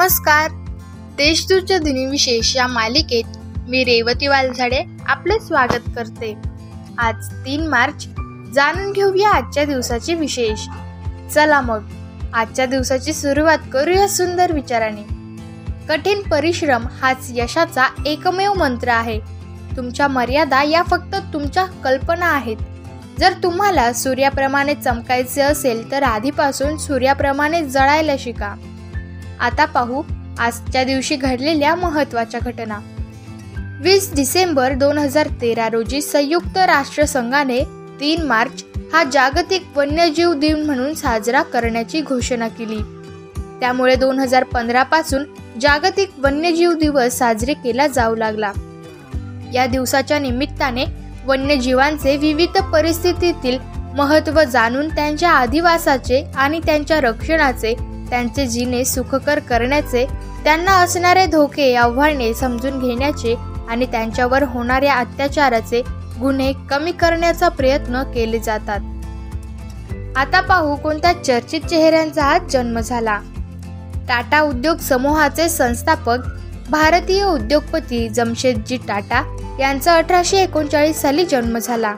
नमस्कार. देशदूतच्या दिनविशेष या मालिकेत मी रेवती वालझाडे आपले स्वागत करते. आज तीन मार्च जाणून घेऊया आजच्या दिवसाचे विशेष. चला मग आजच्या दिवसाची सुरुवात करूया सुंदर विचाराने. कठीण परिश्रम हाच यशाचा एकमेव मंत्र आहे. तुमच्या मर्यादा या फक्त तुमच्या कल्पना आहेत. जर तुम्हाला सूर्याप्रमाणे चमकायचे असेल तर आधीपासून सूर्याप्रमाणे जळायला शिका. आता पाहू आजच्या दिवशी घडलेल्या महत्त्वाच्या घटना. वीस डिसेंबर दोन हजार तेरा रोजी संयुक्त राष्ट्रसंघाने तीन मार्च हा जागतिक वन्यजीव दिन म्हणून साजरा करण्याची घोषणा केली. त्यामुळे दोन हजार पंधरा पासून जागतिक वन्यजीव दिवस साजरे केला जाऊ लागला. या दिवसाच्या निमित्ताने वन्यजीवांचे विविध परिस्थितीतील महत्त्व जाणून त्यांच्या अधिवासाचे आणि त्यांच्या रक्षणाचे त्यांचे जीने सुखकर करण्याचे त्यांना असणारे धोके आव्हाने समजून घेण्याचे आणि त्यांच्यावर होणाऱ्या अत्याचाराचे गुन्हे कमी करण्याचा प्रयत्न केले जातात. आता पाहू कोणत्या चर्चित चेहऱ्यांचा हा जन्म झाला. टाटा उद्योग समूहाचे संस्थापक भारतीय उद्योगपती जमशेदजी टाटा यांचा अठराशे एकोणचाळीस साली जन्म झाला.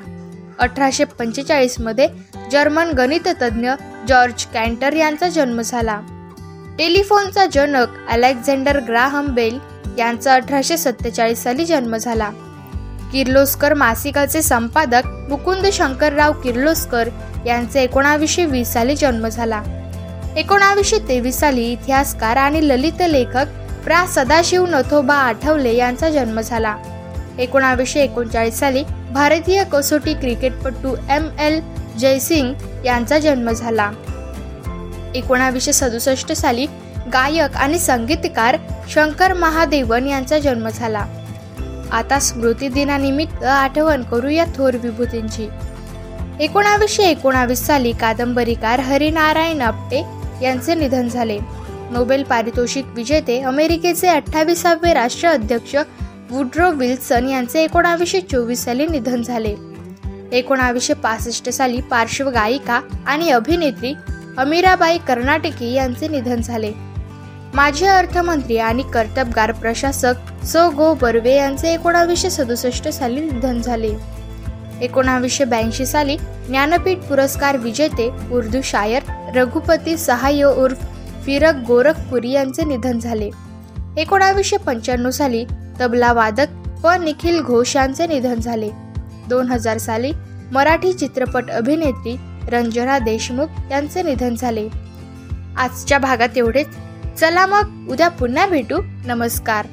अठराशे पंचेचाळीसमध्ये जर्मन गणिततज्ञ जॉर्ज कॅन्टर यांचा जन्म झाला. टेलिफोनचा जनक अलेक्झांडर ग्राहम बेल यांचा अठराशे सत्तेचाळीस साली जन्म झाला. किर्लोस्कर मासिकाचे संपादक मुकुंद शंकरराव किर्लोस्कर यांचे एकोणावीसशे वीस साली जन्म झाला. एकोणावीसशे तेवीस साली इतिहासकार आणि ललित लेखक प्रा. सदाशिव नथोबा आठवले यांचा जन्म झाला. एकोणावीसशे एकोणचाळीस साली भारतीय कसोटी क्रिकेटपटू एम एल जयसिंग यांचा जन्म झाला. एकोणावीसशे सदुसष्ट साली गायक आणि संगीतकार शंकर महादेवन यांचा जन्म झाला. आता स्मृती दिनानिमित्त आठवण करूया थोर विभूतींची. एकोणावीसशे एकोणावीस साली कादंबरीकार हरिनारायण आपटे यांचे निधन झाले. नोबेल पारितोषिक विजेते अमेरिकेचे अठ्ठावीसावे राष्ट्र अध्यक्ष वुड्रो विल्सन यांचे एकोणावीसशे चोवीस साली निधन झाले. एकोणावीसशे पासष्ट साली पार्श्वगायिका आणि अभिनेत्री अमीराबाई कर्नाटकी यांचे निधन झाले. माजी अर्थमंत्री आणि कर्तबगार प्रशासक स. गो. बर्वे यांचे एकोणावीसशे सदुसष्ट साली निधन झाले. एकोणावीसशे ब्याऐंशी साली ज्ञानपीठ पुरस्कार विजेते उर्दू शायर रघुपती सहाय्य उर्फ फिरक गोरखपुरी यांचे निधन झाले. एकोणावीसशे पंच्याण्णव साली तबला वादक व निखिल घोष यांचे निधन झाले. दोन हजार साली मराठी चित्रपट अभिनेत्री रंजना देशमुख यांचे निधन झाले. आजच्या भागात एवढेच. चला मग उद्या पुन्हा भेटू. नमस्कार.